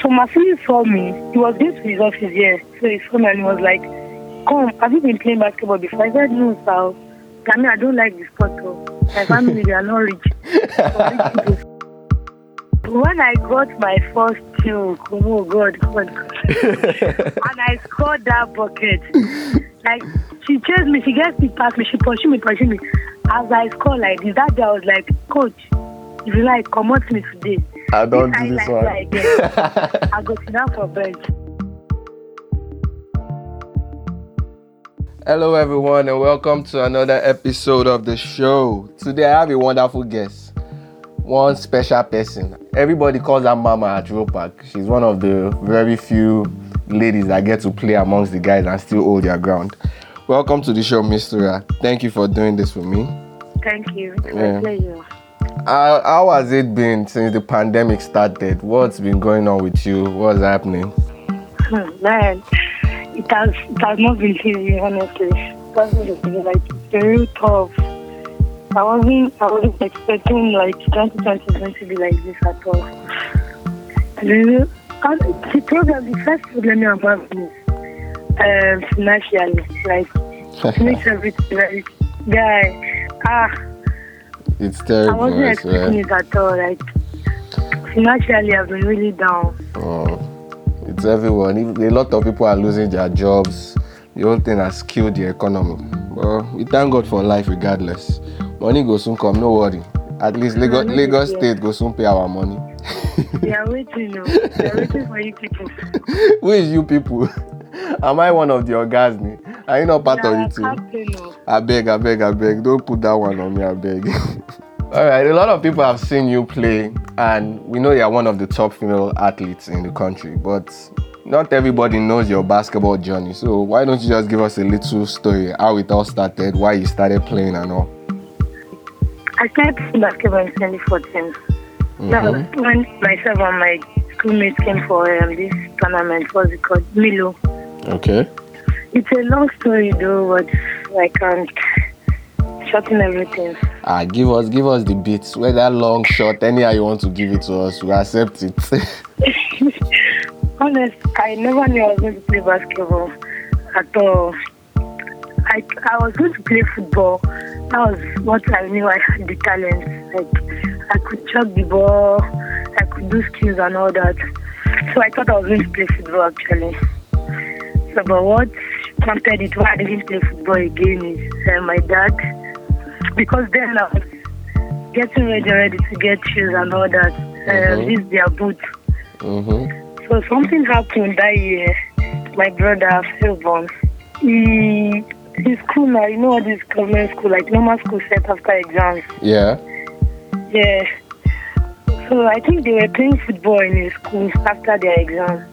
So Masini saw me. He was going to his office yeah. So he saw me and he was like, Come, have you been playing basketball before? I said, No, sir. I mean, I don't like this sport. My family, they are not rich. Rich. When I got my first choke, oh God, oh God, God. and I scored that bucket. Like, she chased me, she gets me past me, she pursue me, pursue me. As I score like this, that day I was like, Coach, if you like, come out me today. I don't If do this one. Uh, I go sit down for bench. Hello, everyone, and welcome to another episode of the show. Today, I have a wonderful guest, one special person. Everybody calls her Mama at Rowe Park. She's one of the very few ladies that get to play amongst the guys and still hold their ground. Welcome to the show, Mistura. Thank you for doing this for me. Thank you. It's Yeah. a pleasure. How, how has it been since the pandemic started? What's been going on with you? What's happening? Hmm, Man, it has it has not been easy, honestly. It hasn't been like it's real tough. I wasn't I wasn't expecting like 2020 is going to be like this at all. The, and the problem, the first problem I'm having is um, financially, like makes everything like guy. Ah, It's I terrible. wasn't I expecting swear. it at all. Like financially, I've been really down. Oh, it's everyone. A lot of people are losing their jobs. The whole thing has killed the economy. But we thank God for life regardless. Money go soon come, no worry. At least Lagos, no, Lagos yeah. State go soon pay our money. They are waiting, no. They are waiting for you people. Who is you people? Am I one of the orgasmi? Are you not part They of are it too? captain, no. I beg, I beg, I beg. Don't put that one on me, I beg. All right, a lot of people have seen you play, and we know you're one of the top female athletes in the country, but not everybody knows your basketball journey. So why don't you just give us a little story, how it all started, why you started playing and all? I started playing basketball in 2014. That was Mm-hmm. when myself and my schoolmates came for um, this tournament. What's it called? Milo. Okay. It's a long story though, but I can't shorten everything. Ah, give us, give us the beats. Whether long, short, anyhow you want to give it to us, we accept it. Honest, I never knew I was going to play basketball at all. I, I was going to play football. That was what I knew I had the talent. Like I could chuck the ball, I could do skills and all that. So I thought I was going to play football actually. So, but what prompted it why I didn't play football again is uh, my dad. Because then I was getting ready, ready to get shoes and all that. Uh, Mhm. This their boots. mm-hmm. So something happened that year. My brother Philbon, he his school now, you know what this government school, like normal school set after exams. Yeah. Yeah. So I think they were playing football in his school after their exam.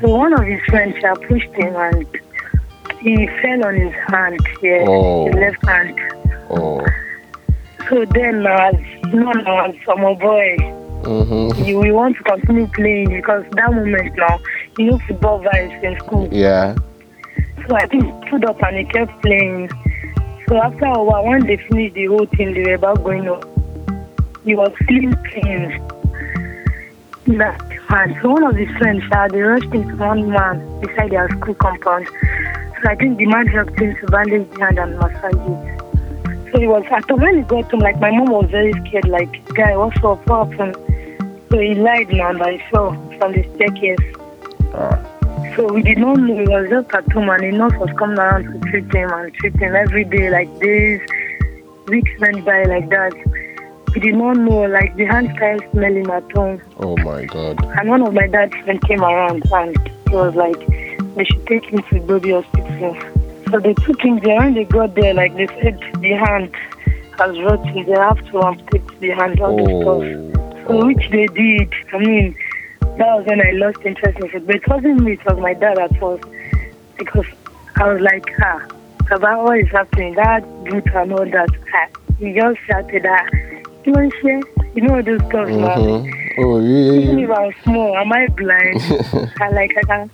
So one of his friends uh, pushed him and he fell on his hand, yeah, Oh. his left hand. Oh. So then, as you know, now, as a boy, Mm-hmm. you, we want to continue playing because that moment now, you know, football vibes in school. Yeah. So I think he stood up and he kept playing. So after a while, when they finished the whole thing, they were about going up. He was feeling pain in that So one of his friends, uh, they rushed into one man beside their school compound. So I think the man helped him to bandage the hand and massage it. So he was after when he got home, like my mom was very scared, like, guy, what's up? What happened? So he lied now I fell from the staircase. Ah. So we did not know he was just at home and a nurse was coming around to treat him and treat him every day, like days, weeks went by like that. We did not know, like the hand started smelling at home. Oh my God. And one of my dad's friends came around and he was like, they should take him to Gobi Hospital. So they took him there. When they got there, like they said, the hand has rotten. They have to amputate the hand, all this stuff. Oh. So which they did. I mean, that was when I lost interest in football. It wasn't me, it was my dad at first. Because I was like, ah, about what is happening, that boot and all that. Ah, he just shouted that, you want to share? You know those stuff. Mm-hmm. Oh, Even if I'm small, am I blind? I like, I can.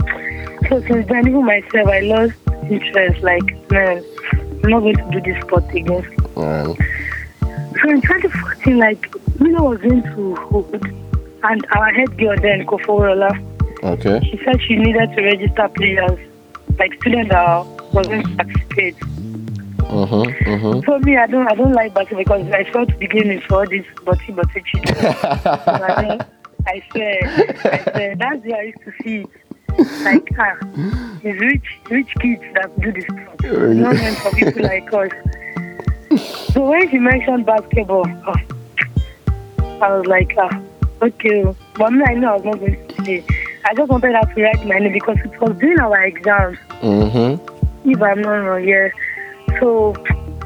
So since then, even myself, I lost interest. Like, man, I'm not going to do this sport again. Man. So in 2014, like, Milo was going to hold, and our head girl then, Koforola, Okay. She said she needed to register players, like students that wasn't participate. Mm-hmm. Mm-hmm. So me, I don't, I don't like basketball because I game is for all this butty butty children. I, I swear, I swear, that's where I used to see it. Like, ah, it's rich, rich kids that do this. It's not meant for people like us. So when she mentioned basketball, oh, I was like, ah, okay. But me, I know I was not going to play. I just wanted her to write my name because it was during our exams mm-hmm. if I'm not wrong, yeah. So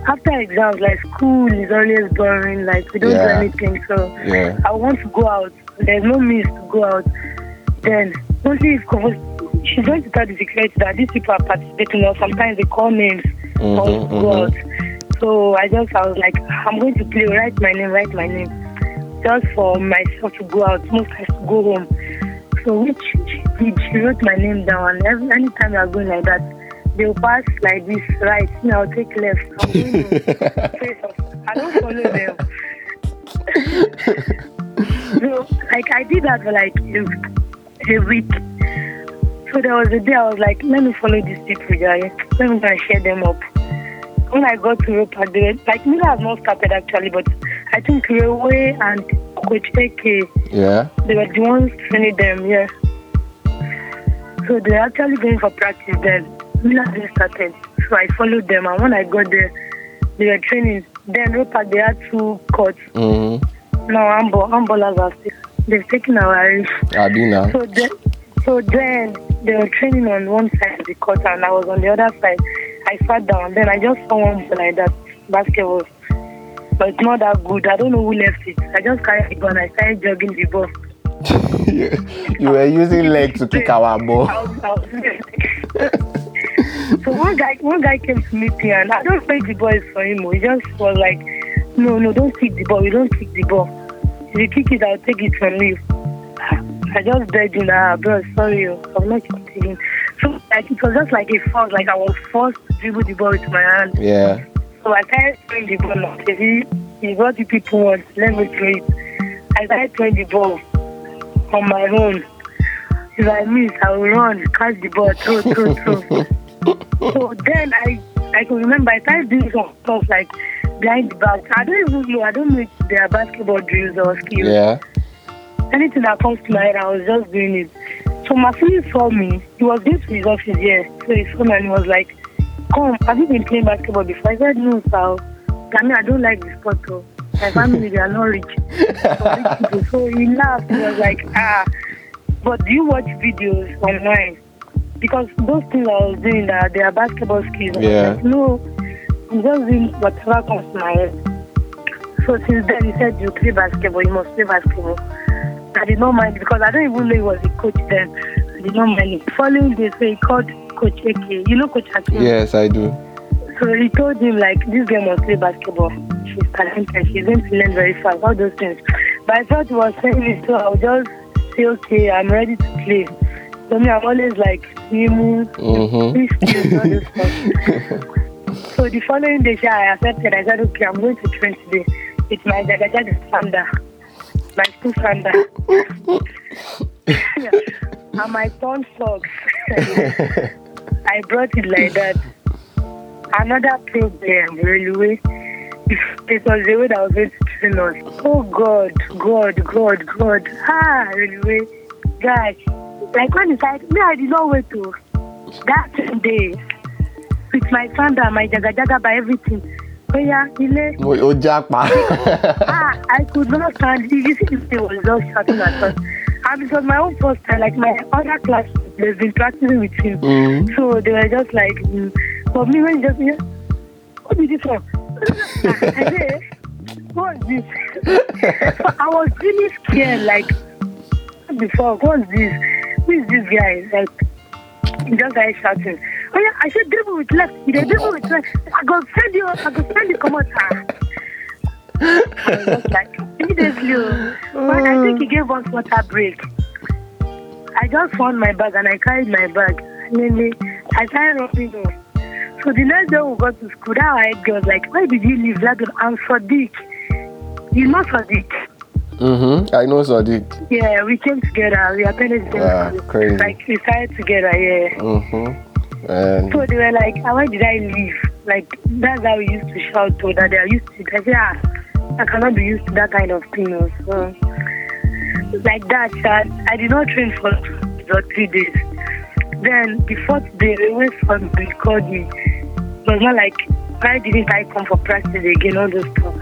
after exams, like school is always boring. Like we don't Yeah. do anything. So Yeah. I want to go out. There's no means to go out. Then only if she's going to tell the security that these people are participating, or sometimes they call names or Mhm, to go out. So I just I was like, I'm going to play. Write my name. Write my name. Just for myself to go out. Most times to go home. So which she did. She wrote my name down, and every anytime you are going like that, they'll pass like this, right? You know, I'll take left. I'm going to. I don't follow them. so, like, I did that for like a, a week. So there was a day I was like, let me follow these people, guys. Let me go and share them up. When I got to Europa, they were, like, Milo has not started actually, but I think Railway and Coach AK yeah. they were the ones training them, yeah. So they're actually going for practice then. Milo started. So I followed them and when I got there, they were training. Then Ropa, they had two courts. Mm-hmm. Now handball, handballers are still. They've taken our risk. Abi now. So then, so then they were training on one side of the court and I was on the other side. I sat down. Then I just saw one ball like that, basketball. But it's not that good. I don't know who left it. I just carried the ball and I started jogging the ball. you, you were using leg to kick our ball. I was- I was- so one guy, one guy came to meet me, and I don't play the ball for him. He just was like, "No, no, don't kick the ball. We don't kick the ball. If you kick it, I'll take it from you." I just begged him, "Ah, bro, sorry, oh, I'm not kicking it." So like it was just like a force, like I was forced to dribble the ball with my hand. Yeah. So I started throwing the ball. If he, he what the people want, let me throw it. I started throwing the ball on my own. If I miss, I will run, catch the ball, throw, throw, throw. so then I, I can remember I started doing some stuff like behind the back. I don't even know. I don't know if they are basketball drills or skills. Yeah. Anything that comes to my head, I was just doing it. So my friend saw me. He was going to his office here. So he saw me and he was like, Come, have you been playing basketball before? I said, No, sir. I mean, I don't like this sport. Though. My family, they are not rich. So, so he laughed. He was like, Ah, but do you watch videos online? Because those things I was doing, that they are basketball skills. I Yeah. like, no, I'm just doing whatever comes to my head. So since then, he said, You play basketball, you must play basketball. I did not mind because I don't even know he was a coach then. I did not mind it. Following this, so he called Coach AK. You know Coach Hakim? Yes, I do. So he told him, like, this girl must play basketball. She's talented. She's going to learn very fast, all those things. But I thought he was saying it, so I'll just say, okay, I'm ready to play. So me, I'm always like, skills, this. So the following day, I accepted. I said, okay, I'm going to train today. It's my Jagajaga Sanda. My school Sanda. and my torn socks. I brought it like that. Another problem, railway. It was the way that was going to train us. Oh God, God, God, God. Ah, railway. Guys, like when it's like, me, I did not wait to that day with my Sanda, my Jagajaga, by everything. Oh yeah, ile. O japa. ah, I could not stand. You see, this was just shouting at us. And it was my own first time. Like my other class, they've been practicing with him. Mhm. So they were just like, mm. for me, when he just, yeah, what did this from? I said, what's this? I was really scared, like, before, what's this? Who is this guy? Like, he just started shouting. Oh yeah, I said dribble with left. He did dribble with left. I go send you, I go send you, come out. ah. I was just like, immediately, oh. but I think he gave us water break. I just found my bag and I carried my bag. And then I started running home. So the next day we got to school, that head girl was like, why did you leave Lagos? I'm Sadiq. You know Sadiq. Mm-hmm. I know Sadiq. Yeah, we came together. We attended the same Yeah, crazy. Like we started together. Yeah. Mm-hmm. And So they were like, "Ah, "Why did I leave?" Like that's how we used to shout to that they are used to it. I said, "Ah, I cannot be used to that kind of thing." oh." So like that, that I did not train for two or three days. Then the fourth day, they went for me, called me. It was not like, why didn't I come for practice again? All those stuff.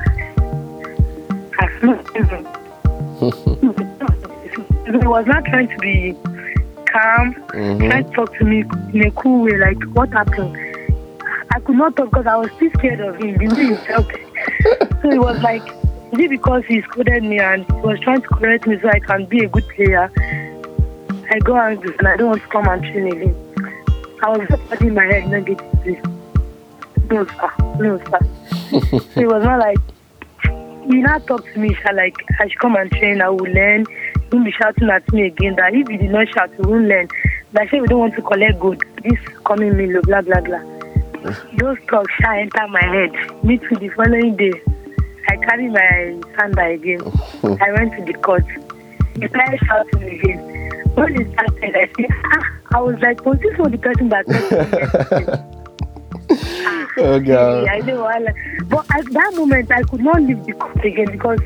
I was not trying to be calm, Mhm. trying to talk to me in a cool way. Like, what happened? I could not talk because I was still scared of him. The way he felt. so it was like, is it because he scolded me and he was trying to correct me so I can be a good player? I go angry and I don't want to come and train again. I was just putting my head negatively. No, sir. No, sir. so it was not like, he now talked to me, sir, like, I should come and train, I will learn. He won't be shouting at me again that if he did not shout, he won't learn. That say we don't want to collect good. This coming me, blah, blah, blah. Those talks shall enter my head. Me too, the following day, I carry my sander again. I went to the court. He started shouting again. When he started, I said, ah, I was like, was this for the person that oh god. I know. I like, but at that moment, I could not leave the court again because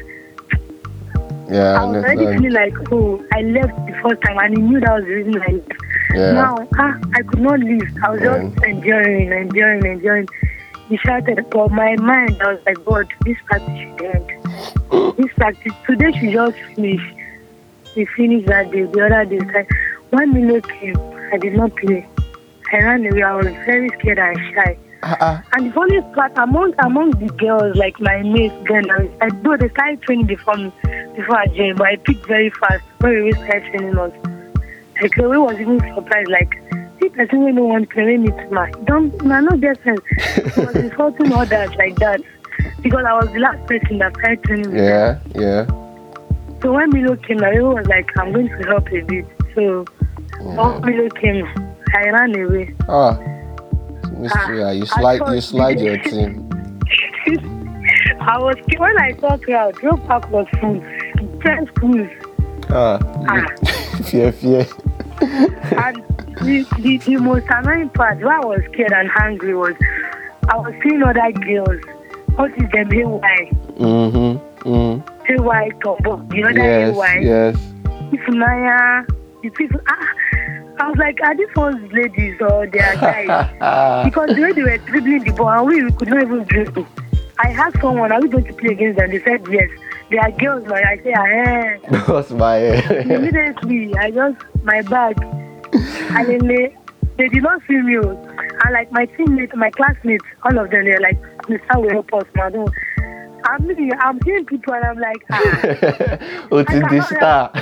Yeah, I was already feeling like, oh, I left the first time, and he knew that was the reason I left. Yeah. Now, ah, I could not leave. I was Yeah. just enjoying, enjoying, enjoying. He shouted, but my mind, I was like, God, this practice should end. this practice, today should just finish. We finished that day. The other day, one minute came, I did not play. I ran away. I was very scared and shy. Uh-uh. And the funniest part, among among the girls, like my mates, then I do the started training before me, before I joined, but I picked very fast when we started training us. Like we was even surprised, like see person we no want to play me to my don't no no get sense. He was insulting others like that because I was the last person that started training. Yeah, yeah. So when Milo came, I was like, I'm going to help a bit. So when Milo came, I ran away. Ah. Mystery, Ah, you slide you slide your team. I was when I saw crowd, Rowe Park was full. Ten schools. Ah. Ah. fear, fear. And the, the, the most annoying part, why I was scared and angry was I was seeing other girls. What is them AY? Mm-hmm. Mm. AY Tombo. The other Yes, yes. Ifunaya. The people ah I was like, are these ones ladies or they are guys? because the way they were dribbling the ball and we, we could not even dribble. I asked someone, are we going to play against them? They said yes. They are girls now. I said, ah, eh. What's my Immediately, I just, my bag, and then they, they did not see me. oh. And like my teammates, my classmates, all of them, they're like, Mr. will help us, madam. I'm, really- I'm seeing people and I'm like, ah. What's the star?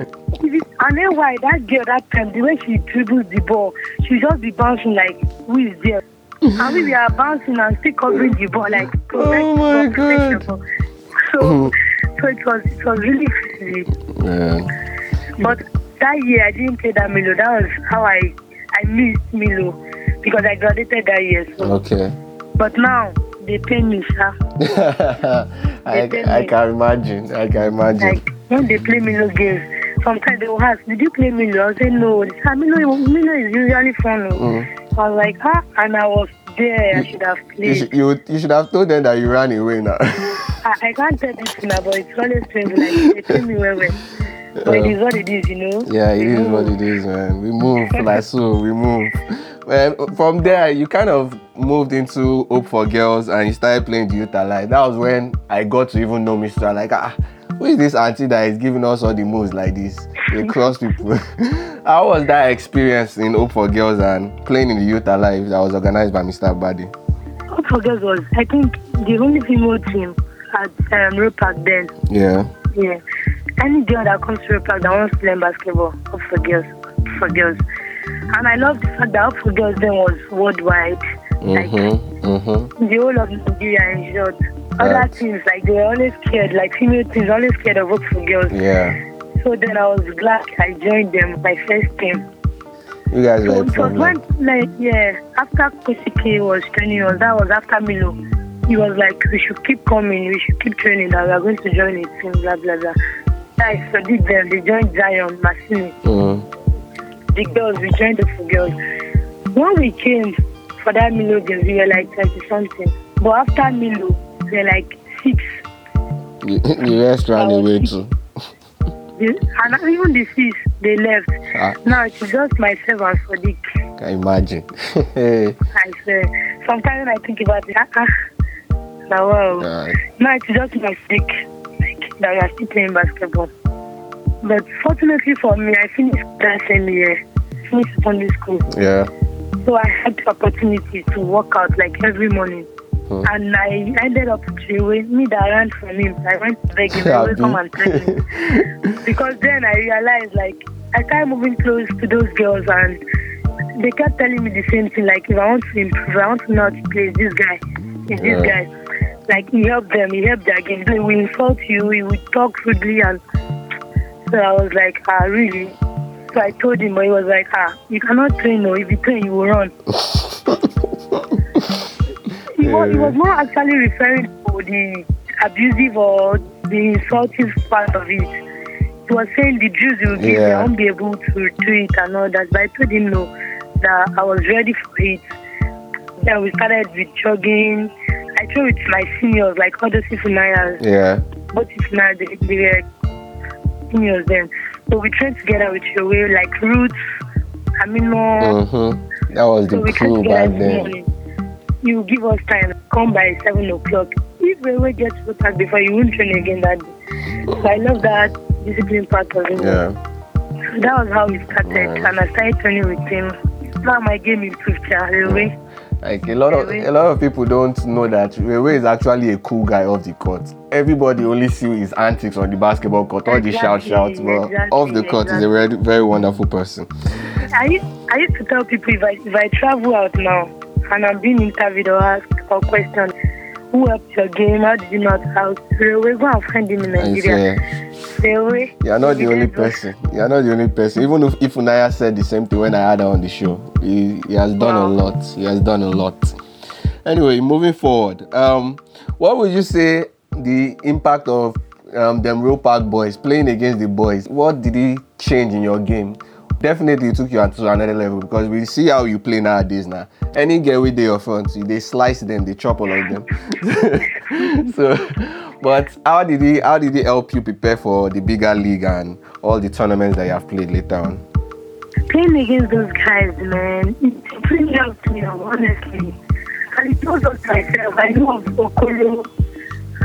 And then why that girl that time, the way she dribbles the ball, she just be bouncing like, who is there? Mm-hmm. and we were bouncing and still covering the ball like, Oh my God. So, so mm-hmm. it was, it was really crazy. Yeah. But that year I didn't play that Milo. That was how I I missed Milo because I graduated that year. So. Okay. But now they pay me, sir. I, tell I can imagine. I can imagine. Like when they play Milo games, sometimes they will ask, "Did you play Milo?" I say, "No." They say, "Milo, Milo is usually fun." oh." Mm. I was like, "Ah," and I was there. I should have You, played. should, you, you should have told them that you ran away now. I, I can't tell this now, but it's always strange. Like they pay me well, well. But it is what it is, you know. yeah, it We is what it is, man. We move like so. We move. Well, from there, you kind of moved into Hope for Girls and you started playing the youth alive. That was when I got to even know Mr. Like, ah, who is this auntie that is giving us all the moves like this? across cross people. How was that experience in Hope for Girls and playing in the youth alive that was organized by Mr. Abadi? Hope for Girls was, I think, the only female team at um, Rowe Park then. Yeah. Yeah. Any girl that comes to Rowe Park that wants to learn basketball, Hope for Girls, Hope for Girls. And I love the fact that Hope for Girls then was worldwide. Mm-hmm. Mm-hmm. the whole of Nigeria in short. Other teams, like, they were always scared, like, female teams always scared of for Girls. Yeah. So then I was glad I joined them, my first team. You guys So were it was when, like, yeah, after Kosike was training us, that was after Milo. he was like, we should keep coming, we should keep training, that we are going to join a team, blah, blah, blah. I studied them, they joined Zion, Massini. Mm. The girls, we joined the four girls. When we came for that Milo games, we were like 30 something. But after Milo, were like six. The, the rest ran away too. And even the six, they left. Ah, Now it's just myself and Sadiq. can imagine. I swear. Sometimes I think about it, ah, now wow. Now it's just my stick like, that we are still playing basketball. But fortunately for me, I finished that same year, finished secondary school. yeah. So I had the opportunity to work out like every morning. Hmm. And I ended up Trewe, me that ran from him. I went to beg him, I come and train me. Because then I realized like I started moving close to those girls and they kept telling me the same thing, like if I want to improve, I want to how play this guy, is Yeah. this guy. Like he helped them, he helped their game. They will insult you, he would talk rudely and so I was like, ah really? So I told him but he was like, ah, you cannot train no, if you train you will run. he, was, he was not actually referring to the abusive or the insulting part of it. He was saying the Jews will give, Yeah. I won't be able to do it and all that. But I told him no, that I was ready for it. Then we started with jogging. I trained with my seniors, like other Sifunayas. Yeah. Both Sifunayas, they, they were seniors then. So we trained together with your way, like Roots, Amino. Mm-hmm. That was So the crew back then. You give us time, come by 7 o'clock. If we will get to back before, you won't train again that day. So I love that discipline part of it. Yeah. That was how we started, Right. and I started training with him. Now my game improved, Charlie. Like a lot of a lot of people don't know that Rewe is actually a cool guy off the court. Everybody only see his antics on the basketball court, all the shout Exactly, shouts, but exactly, off the court he's a very very wonderful person. I used, I used to tell people if I if I travel out now and I'm being interviewed or asked or questioned, who helped your game? How did you not out? We go and find him in Nigeria. Rewe. You're not the only person. You're not the only person. Even if, if Unaya said the same thing when I had her on the show, he, he has done a lot. He has done a lot. Anyway, moving forward, um, what would you say the impact of um, them Rowe Park boys playing against the boys? What did he change in your game? Definitely took you to another level because we see how you play nowadays now. Any girl with your front, they slice them, they chop all of them. so, but how did he how did he help you prepare for the bigger league and all the tournaments that you have played later on? Playing against those guys, man, it really helped me, honestly. And it was also myself. I know of Okolo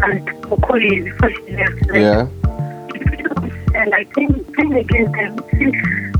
and Okoli before she left. Like, Yeah. and I think playing against them.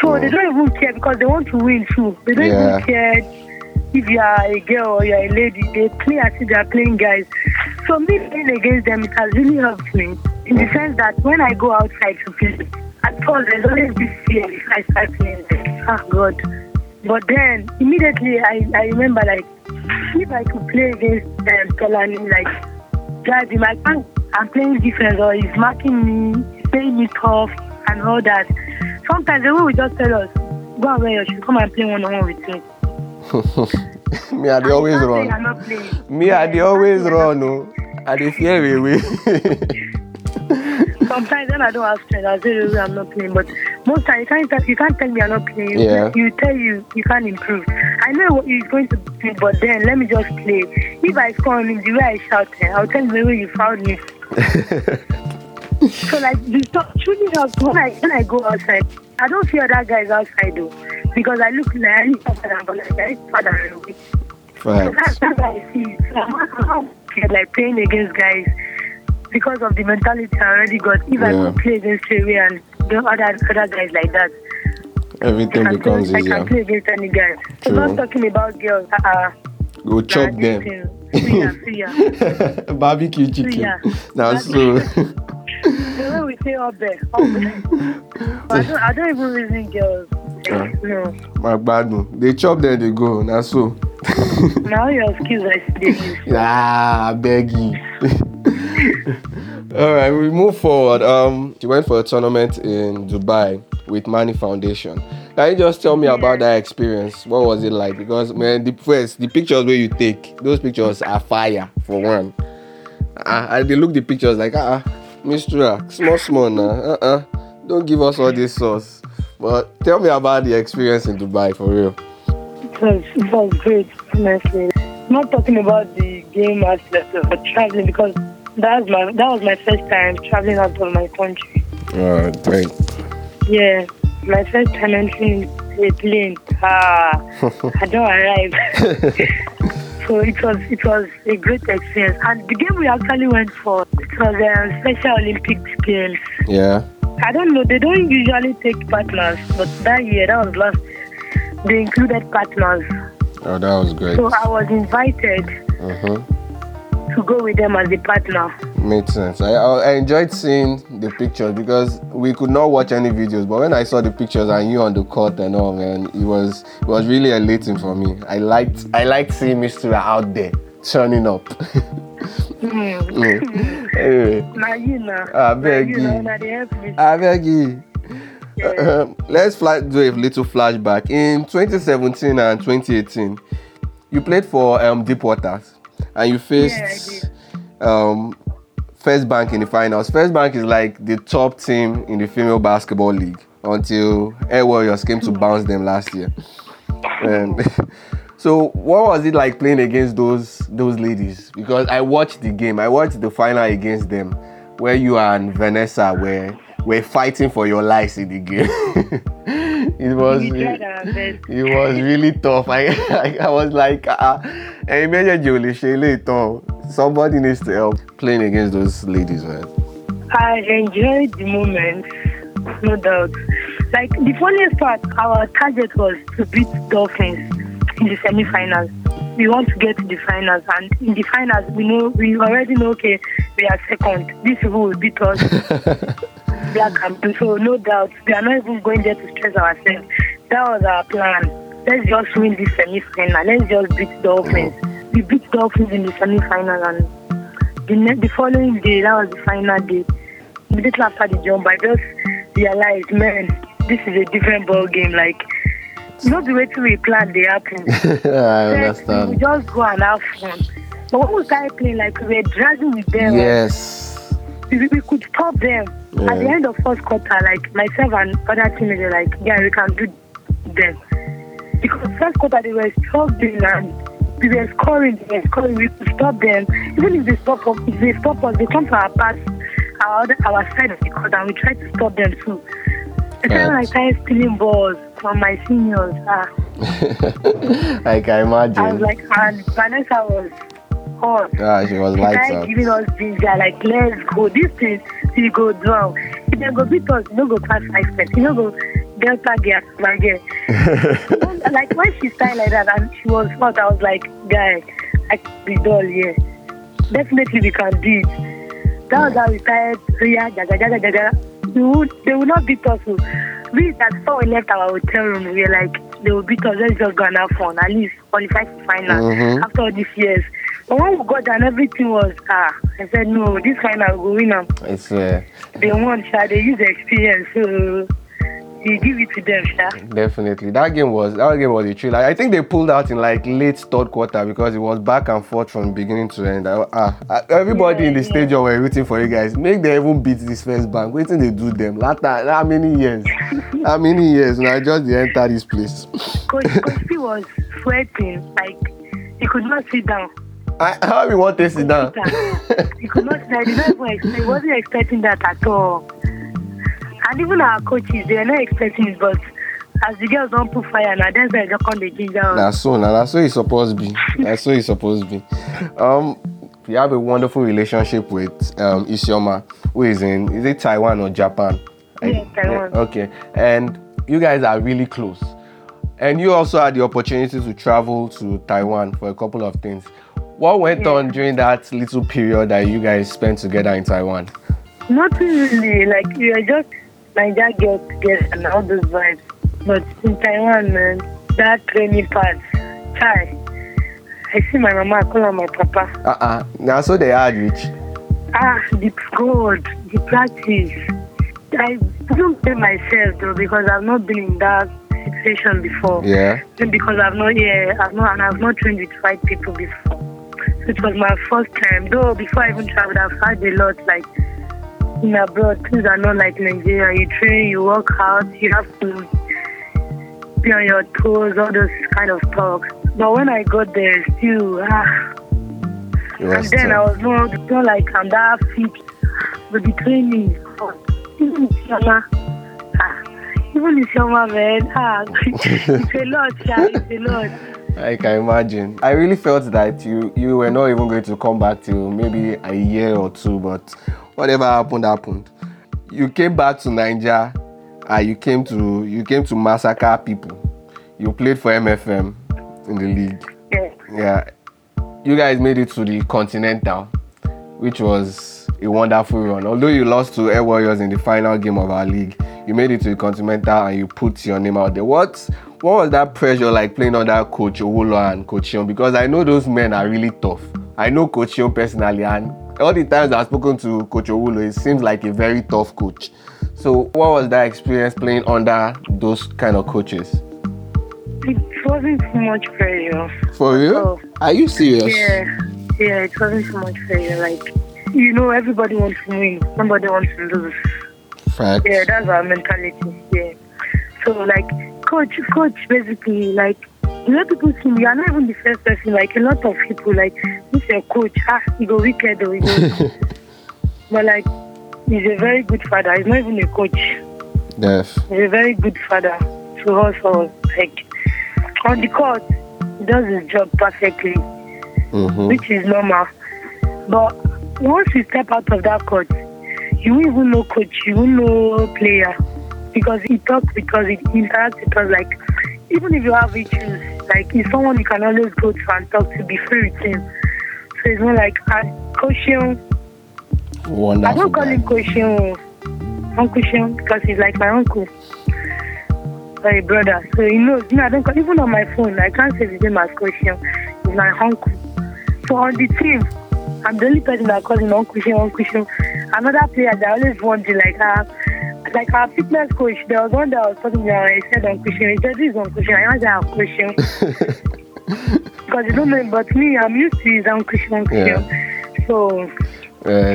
So they don't even care because they want to win too. They don't Yeah. even care if you are a girl or you are a lady. They play as if they are playing guys. So me playing against them, it has really helped me in the sense that when I go outside to play, at first there's always this fear if I start playing. Like, oh God. But then immediately I, I remember like if I could play against um, Tolani, like in my I'm playing defense or he's marking me, he's playing me tough and all that. Sometimes they will just tell us, go and wear your shoe, come and play one on one with me. me, I dey always you can't say run. you're not playing. Me, I Yeah, dey you always can't say you're run. not No, I dey fear away. Sometimes when I don't have strength, I say "Oh, I'm not playing. But most times you can't tell, you can't tell me I'm not playing. You, Yeah. you tell you you can't improve. I know what you're going to do, but then let me just play. If I score on him, the way I shout, eh, I'll tell you the way you found me. so like the stuff truly helps when I when I go outside. I don't see other guys outside though, because I look like I look faster but like I look than away. So that's, what I see. So I'm, not like playing against guys because of the mentality I already got. If I Yeah. could play against Trewe and the other other guys like that, Everything I becomes play, I can play against any guy. So not talking about girls. Uh, Go chop them. Suya, suya. Barbecue chicken. Suya. Now so. The way we there, up there. I don't, I don't even reason girls. Yeah. No. My bad no. They chop then they go. Now so. Now your excuse I see. Ah, I beg you. All right, we move forward. Um, she went for a tournament in Dubai with Money Foundation. Can you just tell me about that experience? What was it like? Because man, the first the pictures where you take, those pictures are fire for one. Ah, I they look the pictures like ah, ah, Mistura, small small now. Uh uh, don't give us all this sauce. But tell me about the experience in Dubai for real. It was, it was great, honestly. Not talking about the game aspect of traveling because that was my that was my first time traveling out of my country. All right, great. Yeah, my first time entering a plane. Ah, I don't arrive. so it was it was a great experience. And the game we actually went for it was a Special Olympics Games. Yeah. I don't know. They don't usually take partners, but that year, that was last. They included partners, Oh, that was great. so I was invited Mm-hmm. To go with them as a partner. Made sense. I, I I enjoyed seeing the pictures because we could not watch any videos, but when I saw the pictures and you on the court and all, man, it was it was really elating for me. I liked I liked seeing Mr. out there turning up. Mm. Mm. anyway, now you know. Ah, Now beg you know. you. Now they help me. I beg you. Yeah. Um, let's fly, do a little flashback. In 2017 and 2018, you played for um, Deep Waters and you faced um, First Bank in the finals. First Bank is like the top team in the female basketball league until Air Warriors came to bounce them last year. And so, what was it like playing against those those ladies? Because I watched the game. I watched the final against them, where you and Vanessa were were fighting for your lives in the game. it was We it, was really tough. I I, I was like, uh, later. Somebody needs to help playing against those ladies, man. I enjoyed the moment, no doubt. Like the funniest part, our target was to beat Dolphins in the semi-finals. We want to get to the finals, and in the finals, we know we already know. Okay, we are second. This will beat us. Black and. So no doubt, we are not even going there to stress ourselves. That was our plan. Let's just win this semi-final. Let's just beat the Dolphins. We beat the Dolphins in the semi-final, and the, ne- the following day, that was the final day. Immediately after the jump, I just realized, man, this is a different ball game. Like, not the way to we plan they happen. I First, we just go and have fun. But when we started playing, like we were dragging with them, Yes. we, we could stop them. At the end of first quarter, like myself and other teammates were like, yeah, we can do them. Because first quarter they were struggling and we were scoring, they were scoring, we could stop them. Even if they stop us, if they stop us, they come to our pass, our other, our side of the court and we try to stop them too. The time I started stealing balls from my seniors, ah, I can imagine. I was like, and Vanessa was hot. Ah, she was She started out. giving us ginger, like, let's go. This thing, we go down. If they go beat us, no go pass five steps. You no go delta gear, my gear. like, when she started like that and she was hot, I was like, guy, I can be dull here. Definitely we can do it. That was how we started, yeah, jaga, jaga, jaga. Would, they would not beat us. oh. We that before we left our hotel room, we were like, they will beat us, let's just go and have fun, at least qualify for final Mhm. after all these years. But when we got there everything was, ah, I said, no, this final will win them. It's uh, They won, they use the experience, so you give it to them, definitely that game was that game was a thrill. I, I think they pulled out in like late third quarter because it was back and forth from beginning to end. I, ah, everybody in the Yeah, stadium were rooting for you guys. Make them even beat this first bank. Waiting they do them. Lata, how many years? how many years? Now just they enter this place. Because he was sweating, like, he could not sit down. I, how we want to sit down? he could not sit down. Did not even he wasn't expecting that at all. And even our coaches, they were not expecting it, but as the girls don't put fire now, that's why they just come the ginger. That's so now that's so it's supposed to be. That's so it's supposed to be. Um we have a wonderful relationship with um Isioma, who is in is it Taiwan or Japan? Yeah, Taiwan. Okay. And you guys are really close. And you also had the opportunity to travel to Taiwan for a couple of things. What went Yeah. on during that little period that you guys spent together in Taiwan? Nothing really. Like we are just Niger girls together and all those vibes. But in Taiwan, man, that training part, chai. I see my mama, I call her my papa. Uh-uh. Now so they had rich. Ah, the code, the practice. I don't blame myself though because I've not been in that situation before. Yeah. Because I've not yeah, I've not and I've not trained with white people before. So it was my first time. Though before I even traveled I've had a lot like in abroad, things are not like Nigeria. You train, you work out, you have to be on your toes, all those kind of talk. But when I got there still ah and then I was not, not like I'm that fit. But the training, even Yama, ah, even Yama, man, ah, it's a lot, yeah, it's a lot. I can imagine. I really felt that you you were not even going to come back till maybe a year or two, but whatever happened happened. You came back to Nigeria and you came to you came to massacre people. You played for MFM in the league. Yeah, Yeah. You guys made it to the Continental, which was a wonderful run. Although you lost to Air Warriors in the final game of our league, you made it to the Continental and you put your name out there. What what was that pressure like playing under Coach Owolo and Coach Yon? Because I know those men are really tough. I know Coach Yon personally, and all the times I've spoken to Coach Owolo, it seems like a very tough coach. So, what was that experience playing under those kind of coaches? it wasn't too much pressure. For real? Oh. Are you serious? Yeah, yeah, it wasn't too much pressure. Like, you know, everybody wants to win, nobody wants to lose. Facts. Yeah, that's our mentality. Yeah. So like coach coach basically like the way people see me, you're not even the first person, like a lot of people like this your coach, ah, he go wicked or he go but like he's a very good father. He's not even a coach. Yes. He's a very good father to us all. Like on the court, he does his job perfectly, Mm-hmm. which is normal. But once you step out of that court, you won't even know coach, you won't know player. Because he talks because he interacts with us like even if you have issues, like he's someone you can always go to and talk to, be free with him. So it's not like ah, Coach Shion. I don't call him Coach Shion, Uncle Shion, because he's like my uncle. A brother. So he knows. Me, I don't call even on my phone, I can't say his name as Shion. He's my uncle. So on the team, I'm the only person that calls him Uncle Shion, Uncle Shion. Another player that I always wonder, like uh, like our fitness coach, there was one that was talking to me, and he said Uncle Shion. He said, this is Uncle Shion. I answered Uncle Shion. because you don't know but me, I'm used to his Uncle Shion, Uncle Yeah. So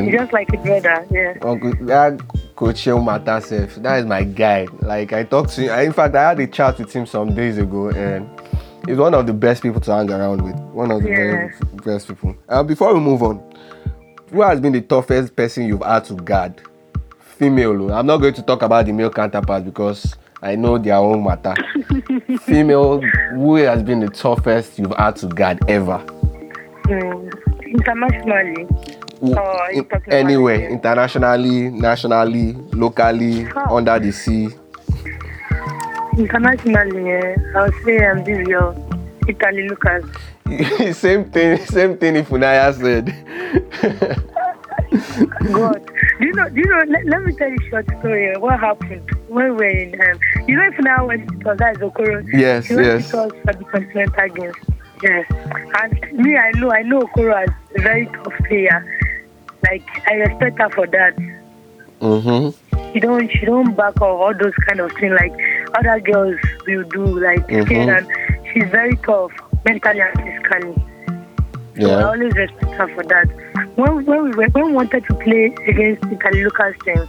he's just like a brother, yeah. Uncle, that Coach Mata self, that is my guy. Like I talked to him. In fact, I had a chat with him some days ago, and he's one of the best people to hang around with. One of the very Yeah. best people. Uh, before we move on, who has been the toughest person you've had to guard? Female. I'm not going to talk about the male counterpart because I know their own matter. Female, who has been the toughest you've had to guard ever? Mm. Internationally. Oh, in- yeah. internationally, nationally, locally, Oh. under the sea. Internationally, yeah, I would say I'm this girl, Italy Lucas. same thing, same thing Ifunaya said. God, do you know? Do you know? Let, let me tell you a short story. What happened when we were in? Um, you know, if now when because that is Okoro. Yes, yes. Because for the Continental Games. Yes, and me, I know, I know Okoro as a very tough player. Like I respect her for that. mm-hmm. She don't, she don't back off all those kind of things like other girls will do. Like Mhm. and she's very tough mentally and physically. So I always respect her for that. When when we when we wanted to play against Italy Lucas team,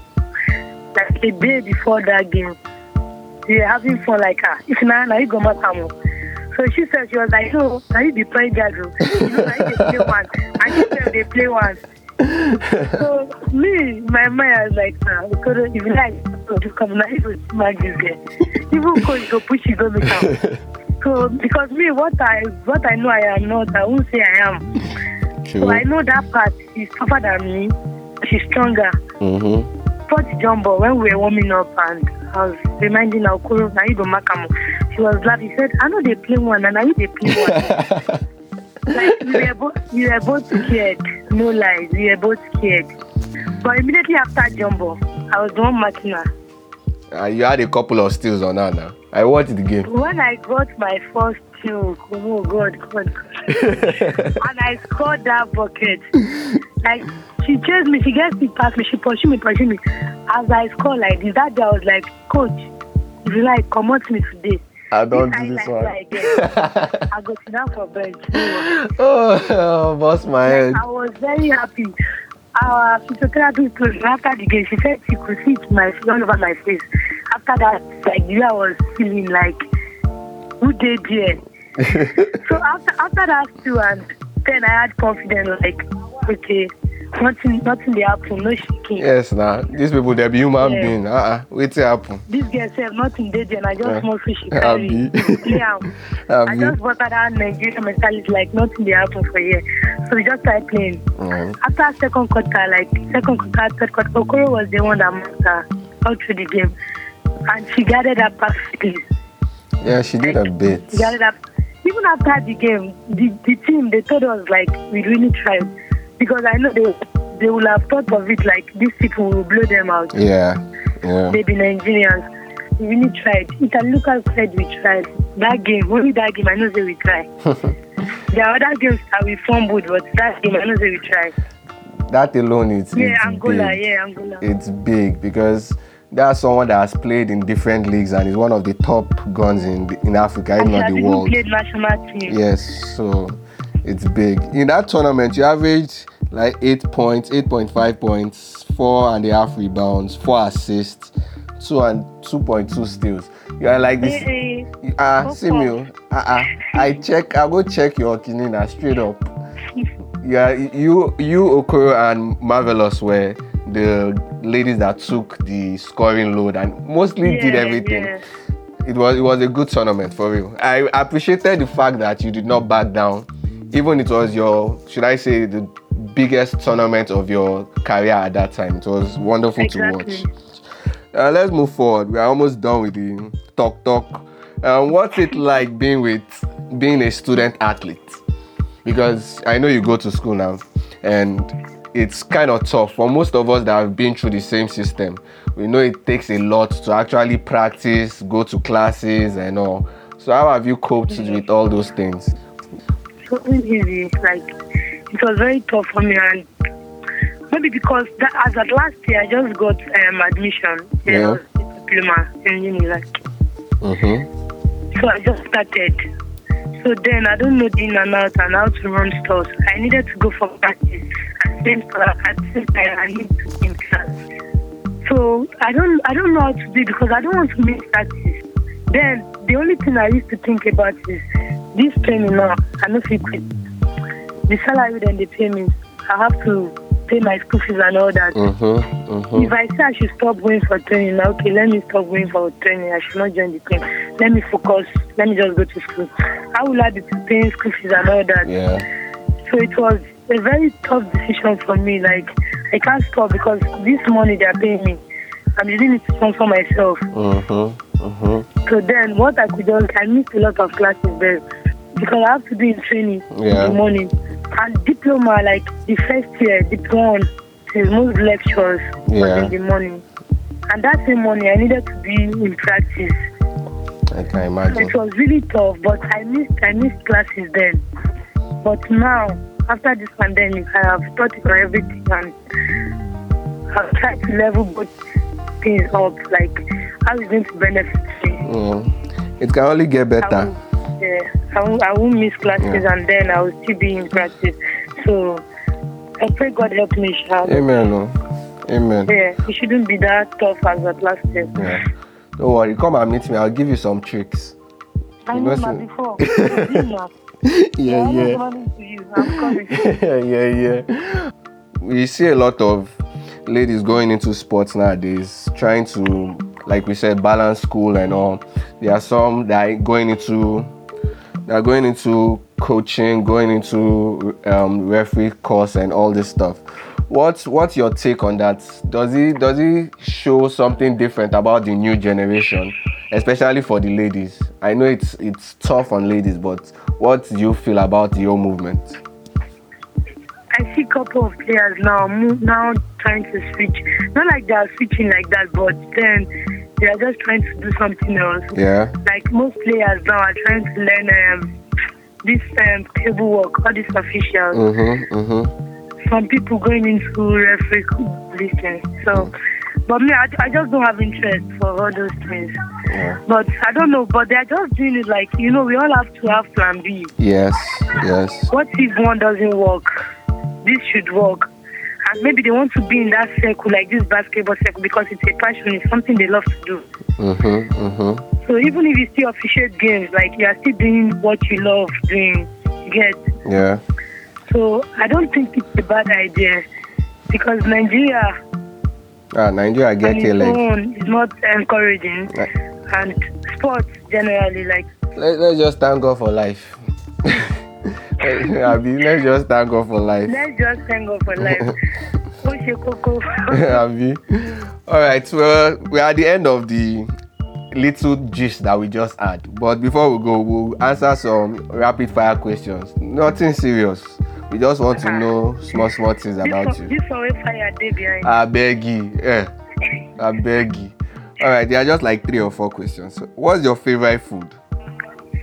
like a day before that game, we were having fun like ah, if now now you go Matamu. So she said she was like, no, now you be playing Jazzo. You know, now you play one. And she said they play one. so me, my mind was like, nah, because if you like to come now, you go smack this guy. Even coach go push you go make am. So because me, what I what I know I am not, I won't say I am. True. So I know that part is tougher than me. She's stronger. Mm-hmm. sport jumbo when we were warming up and I was reminding our Okoro, now you don't makamo. She was laughing. She said, I know they play one and now you they play one. like we were, both, we were both scared. No lies. We were both scared. But immediately after jumbo, I was the one marking her. Uh, you had a couple of steals on her now. I watched the game. When I got my first two, oh God, God, God. and I scored that bucket. Like she chased me, she gets me past me, she pursue me, pursue me. As I score like this, that day I was like, Coach, if you like, come out me today. I don't do this one. that I go sit down for bench. oh, oh, bust my head. I was very happy. Our physiotherapist me after the game, she said she could see it my all over my face. After that, like I was feeling like, who did there? so after after that too, and then I had confidence like, okay, nothing nothing they happen, no shaking. Yes, now these people they be human Yeah. being. Ah, ah, uh-uh. Wait till happen. This girl said nothing did, and I just ah. Yeah. mostly she carry am. I just bought that Nigerian mentality like nothing they happen for here. So we just started playing. Mm. After second quarter, like second quarter, third quarter, Okoro was the one that marked her all through the game. And she gathered up perfectly. Yeah, she did a bit. She gathered up. Even after the game, the, the team, they told us, like, we really tried. Because I know they they will have thought of it like these people will blow them out. Yeah, yeah. They be Nigerians. We really tried. Italy Lucas said we tried. That game, only that game, I know say we tried. there are other games that we fumbled, but that game, I know say we tried. That alone is Yeah, Angola, big. yeah, Angola. It's big because that's someone that has played in different leagues and is one of the top guns in the, in Africa, if not the world. played national team. Yes, so it's big. In that tournament, you averaged like eight points, eight point five points, four and a half rebounds, four assists, two and two point two steals. You are like this. Ah, see me. oh. Ah, ah. I check. I go check your kinina straight up. Yeah, you, you, Okoro, and Marvelous were the ladies that took the scoring load and mostly did everything. yeah. It was it was a good tournament for real. I appreciated the fact that you did not back down, even it was your should I say the biggest tournament of your career at that time. It was wonderful Exactly. to watch. Uh, let's move forward. We are almost done with the talk talk. Um, what's it like being with being a student athlete? Because I know you go to school now, and it's kind of tough for most of us that have been through the same system. We know it takes a lot to actually practice, go to classes, and all. So how have you coped with all those things? It wasn't easy. Like it was very tough for me, and maybe because that, as at last year I just got um, admission. Yeah. Yeah. Diploma in uni, like Mm-hmm. so I just started. So then I don't know the in and out and how to run stores. I needed to go for practice then for at the same time I need to be in class. So I don't I don't know how to do it because I don't want to miss practice. Then the only thing I used to think about is this training now. I know if quit. The salary then they pay me. I have to pay my school fees and all that. Mm-hmm. Mm-hmm. If I say I should stop going for training, now, okay, let me stop going for training. I should not join the team. Let me focus. Let me just go to school. How will I be paying school fees and all that? Yeah. So it was a very tough decision for me. Like I can't stop because this money they are paying me. I'm using it to sponsor myself. Mm-hmm. Mm-hmm. So then what I could just I missed a lot of classes there because I have to be in training Yeah. in the morning. And diploma, like the first year, diploma is most lectures Yeah. was in the morning. And that same morning I needed to be in practice. I can So imagine. it was really tough, but I missed I missed classes then. But now, after this pandemic, I have thought for everything and I've tried to level both things up, like how it's going to benefit me. Mm. It can only get I better. won't, yeah, I won't, I miss classes Yeah. and then I will still be in practice. So I pray God help me, Sha. Amen. Oh. Amen. Yeah, it shouldn't be that tough as that last year. Yeah. Don't worry, come and meet me. I'll give you some tricks. I You know know, before. Yeah, yeah. not running to you. I'm coming. yeah, yeah. We see a lot of ladies going into sports nowadays, trying to, like we said, balance school and all. There are some that are going into, they are going into coaching, going into um, referee course and all this stuff. What's what's your take on that? Does it does it show something different about the new generation, especially for the ladies? I know it's it's tough on ladies, but what do you feel about the whole movement? I see a couple of players now now trying to switch. Not like they are switching like that, but then they are just trying to do something else. Yeah. Like most players now are trying to learn um, this um, table work, all these officials. Mm-hmm. Mm-hmm. Some people going into referee listening. So, but me, I, I just don't have interest for all those things. But I don't know. But they're just doing it like you know. We all have to have plan B. Yes. Yes. What if one doesn't work? This should work. And maybe they want to be in that circle, like this basketball circle, because it's a passion, it's something they love to do. Mm-hmm. Mm-hmm. So even if you still officiate games, like you are still doing what you love doing, you get. Yeah. So I don't think it's a bad idea because Nigeria Ah, Nigeria I get its leg. is not encouraging, Right. And sports generally, like Let, let's just thank God for life. Abi, let's just thank God for life. let's just thank God for life. Ó ṣe kókó. Abi. All right, well, we're at the end of the little gist that we just had. But before we go, we'll answer some rapid fire questions. Nothing serious. We just want to know small, small things about you. This one wey fire dey behind. I beg you. Eh. I beg you. All right, there are just like three or four questions. So, what's your favorite food?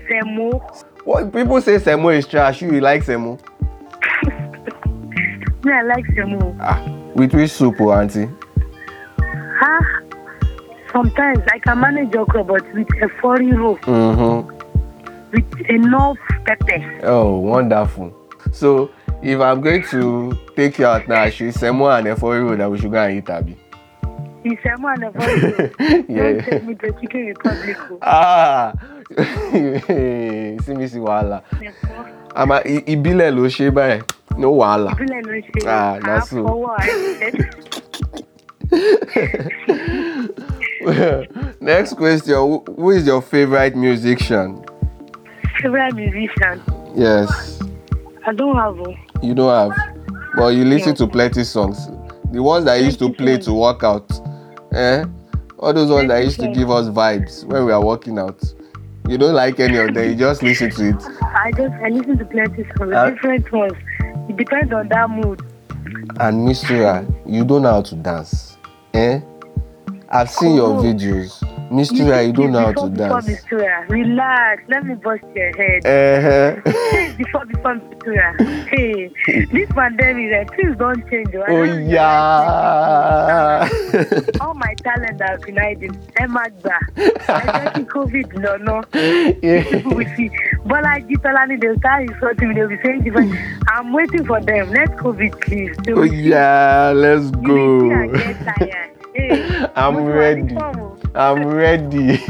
Semo. What people say semo is trash. You like semo? Me, I like semo. Ah, with which soup, oh, auntie? Ah, sometimes I can manage okra, but with a foreign roll, Mm-hmm. with enough pepper. Oh, wonderful. So, if I'm going to take you out now, should semo and efori road that we should go and eat abi? The semo and the foreign roll. Don't yeah. take me to Chicken Republic. Ah, me see wahala. Ẹ̀fọ́. Àmà i- ìbílẹ̀ ló ṣe báyìí. No wahala. Ìbílẹ̀ ló ṣe. Ah, that's so. Àfọwọ́ àìsẹ́. Next question. Who- is your favorite musician? Favorite musician. Yes. I don't have one. You don't have. But you listen to plenty songs. The ones that used to play to work out. Eh? All those ones that used to give us vibes when we are working out. You don't like any of them, you just listen to it. I just I listen to plenty songs, Ah. different ones. It depends on that mood. And Mistura, you don't know how to dance. Eh? I've seen your Oh. videos. Mistura, you don't know how to dance. Before Mistura, relax. Let me bust your head. Uh-huh. Before before Mistura. Hey, this pandemic, eh, things don't change. oh. I Oh don't yeah. All my talent have been hiding. Emma Gba. I think COVID, no, no. People will see. Bola Jitolani, they'll start insulting me. They'll be saying different. I'm waiting for them. Let COVID, please. Oh yeah, let's You go. get tired. Hey, I'm ready. I'm ready.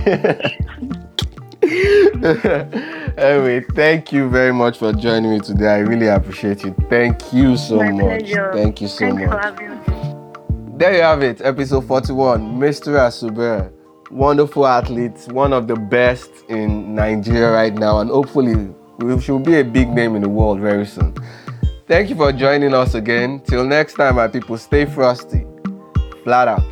anyway, thank you very much for joining me today. I really appreciate it. Thank you so My much. pleasure. Thank you so Thanks much. me. There you have it, episode 41. Mr. Asuber, wonderful athlete, one of the best in Nigeria right now, and hopefully should be a big name in the world very soon. Thank you for joining us again. Till next time, my people, stay frosty. Flat out.